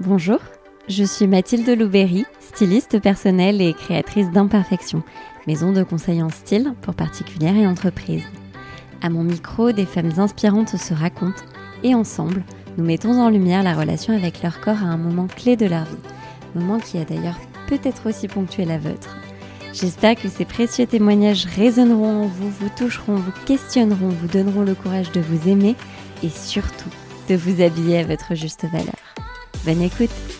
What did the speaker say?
Bonjour, je suis Mathilde Louberry, styliste personnelle et créatrice d'Imperfection, maison de conseil en style pour particulières et entreprises. À mon micro, des femmes inspirantes se racontent et ensemble, nous mettons en lumière la relation avec leur corps à un moment clé de leur vie, moment qui a d'ailleurs peut-être aussi ponctué la vôtre. J'espère que ces précieux témoignages résonneront en vous, vous toucheront, vous questionneront, vous donneront le courage de vous aimer et surtout de vous habiller à votre juste valeur. Bonne écoute